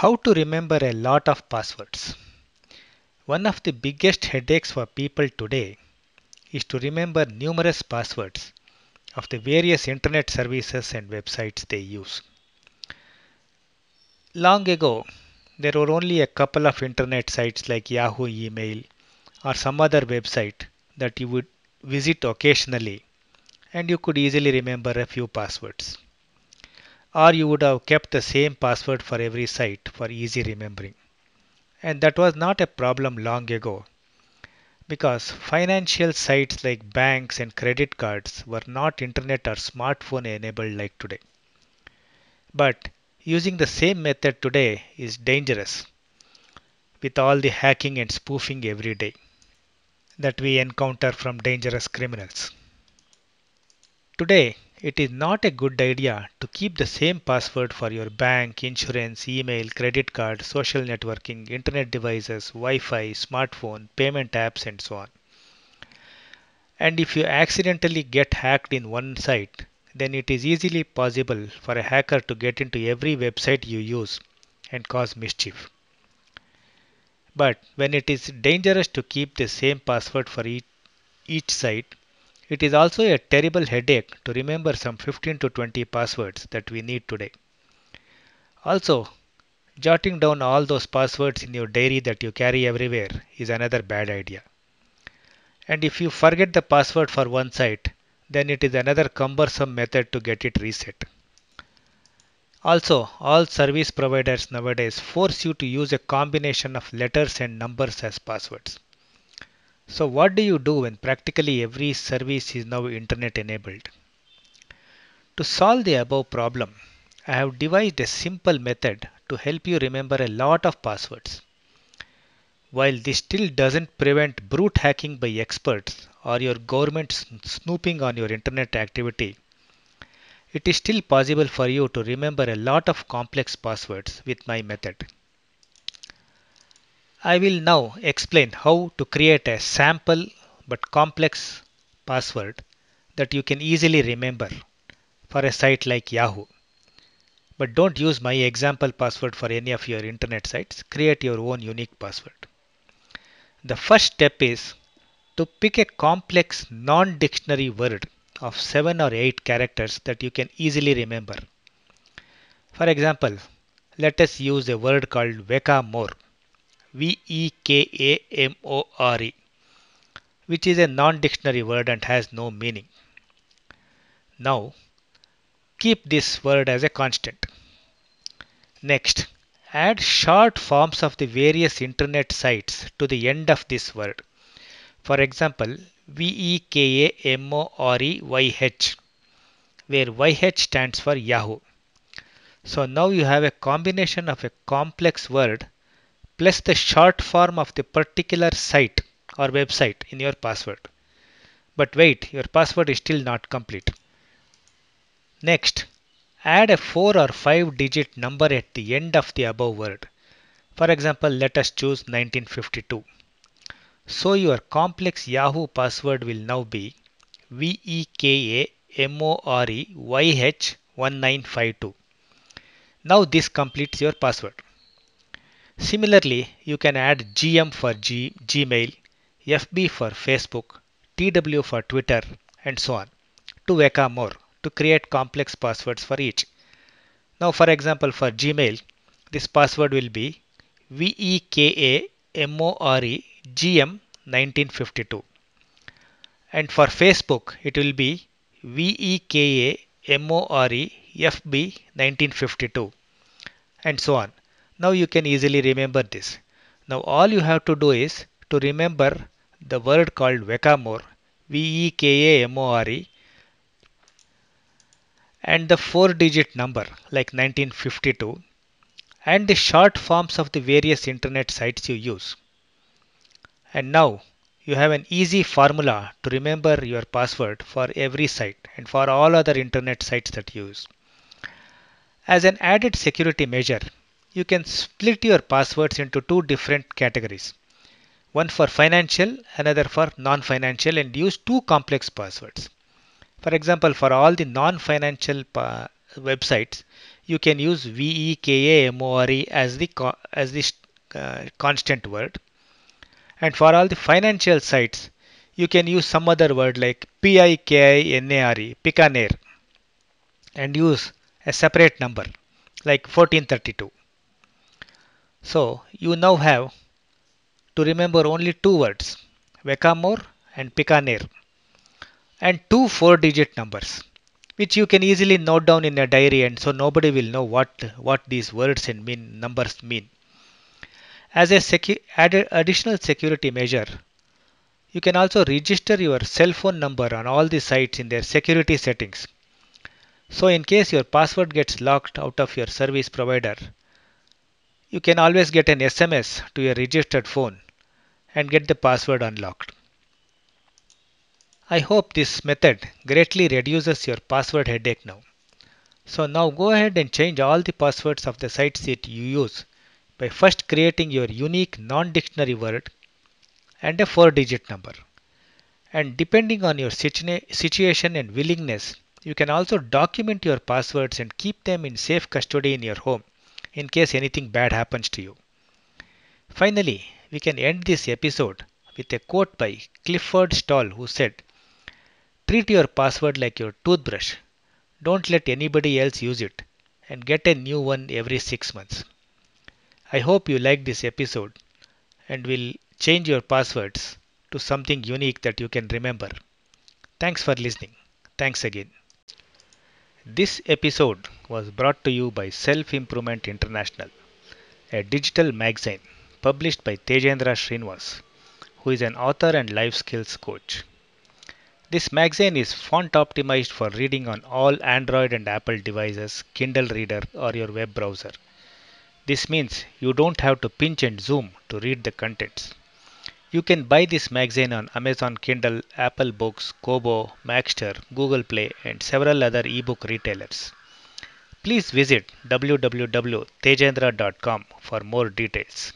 How to remember a lot of passwords. One of the biggest headaches for people today is to remember numerous passwords of the various internet services and websites they use. Long ago, there were only a couple of internet sites like Yahoo Email or some other website that you would visit occasionally and you could easily remember a few passwords or you would have kept the same password for every site for easy remembering. And that was not a problem long ago because financial sites like banks and credit cards were not internet or smartphone enabled like today. But using the same method today is dangerous with all the hacking and spoofing every day that we encounter from dangerous criminals. Today, it is not a good idea to keep the same password for your bank, insurance, email, credit card, social networking, internet devices, Wi-Fi, smartphone, payment apps and so on. And if you accidentally get hacked in one site, then it is easily possible for a hacker to get into every website you use and cause mischief. But when it is dangerous to keep the same password for each, each site, it is also a terrible headache to remember some 15 to 20 passwords that we need today. Also, jotting down all those passwords in your diary that you carry everywhere is another bad idea. And if you forget the password for one site, then it is another cumbersome method to get it reset. Also, all service providers nowadays force you to use a combination of letters and numbers as passwords. So what do you do when practically every service is now internet enabled? To solve the above problem, I have devised a simple method to help you remember a lot of passwords. While this still doesn't prevent brute hacking by experts or your government snooping on your internet activity, it is still possible for you to remember a lot of complex passwords with my method. I will now explain how to create a sample but complex password that you can easily remember for a site like Yahoo. But don't use my example password for any of your internet sites. Create your own unique password. The first step is to pick a complex non-dictionary word of 7 or 8 characters that you can easily remember. For example, let us use a word called Vekamore V-E-K-A-M-O-R-E, which is a non-dictionary word and has no meaning. Now, keep this word as a constant. Next, add short forms of the various internet sites to the end of this word. For example, V-E-K-A-M-O-R-E-Y-H, where YH stands for Yahoo. So now you have a combination of a complex word plus the short form of the particular site or website in your password. But wait, your password is still not complete. Next, add a 4 or 5 digit number at the end of the above word. For example, let us choose 1952. So your complex Yahoo password will now be VEKAMOREYH1952. Now this completes your password. Similarly, you can add GM for G, Gmail, FB for Facebook, TW for Twitter, and so on to Vekamore to create complex passwords for each. Now, for example, for Gmail, this password will be VEKAMOREGM1952. And for Facebook, it will be VEKAMOREFB1952 and so on. Now you can easily remember this. Now all you have to do is to remember the word called Vekamore, V-E-K-A-M-O-R-E and the four digit number like 1952 and the short forms of the various internet sites you use. And now you have an easy formula to remember your password for every site and for all other internet sites that you use. As an added security measure, you can split your passwords into two different categories. One for financial, another for non-financial and use two complex passwords. For example, for all the non-financial websites, you can use VEKAMORE as the as the uh, constant word. And for all the financial sites, you can use some other word like PIKINARE, Pikaner, and use a separate number like 1432. So you now have to remember only two words, Vekamore and Pikaner, and two four-digit numbers, which you can easily note down in a diary, and so nobody will know what what these words and mean numbers mean. As a secu additional security measure, you can also register your cell phone number on all the sites in their security settings. So in case your password gets locked out of your service provider, you can always get an SMS to your registered phone and get the password unlocked. I hope this method greatly reduces your password headache now. So now go ahead and change all the passwords of the sites that you use by first creating your unique non-dictionary word and a 4-digit number. And depending on your situation and willingness, you can also document your passwords and keep them in safe custody in your home in case anything bad happens to you. Finally, we can end this episode with a quote by Clifford Stoll who said, Treat your password like your toothbrush. Don't let anybody else use it and get a new one every six months. I hope you liked this episode and will change your passwords to something unique that you can remember. Thanks for listening. Thanks again. This episode was brought to you by Self Improvement International, a digital magazine published by Tejendra Srinivas, who is an author and life skills coach. This magazine is font optimized for reading on all Android and Apple devices, Kindle Reader, or your web browser. This means you don't have to pinch and zoom to read the contents. You can buy this magazine on Amazon Kindle, Apple Books, Kobo, Maxter, Google Play, and several other ebook retailers. Please visit www.tejendra.com for more details.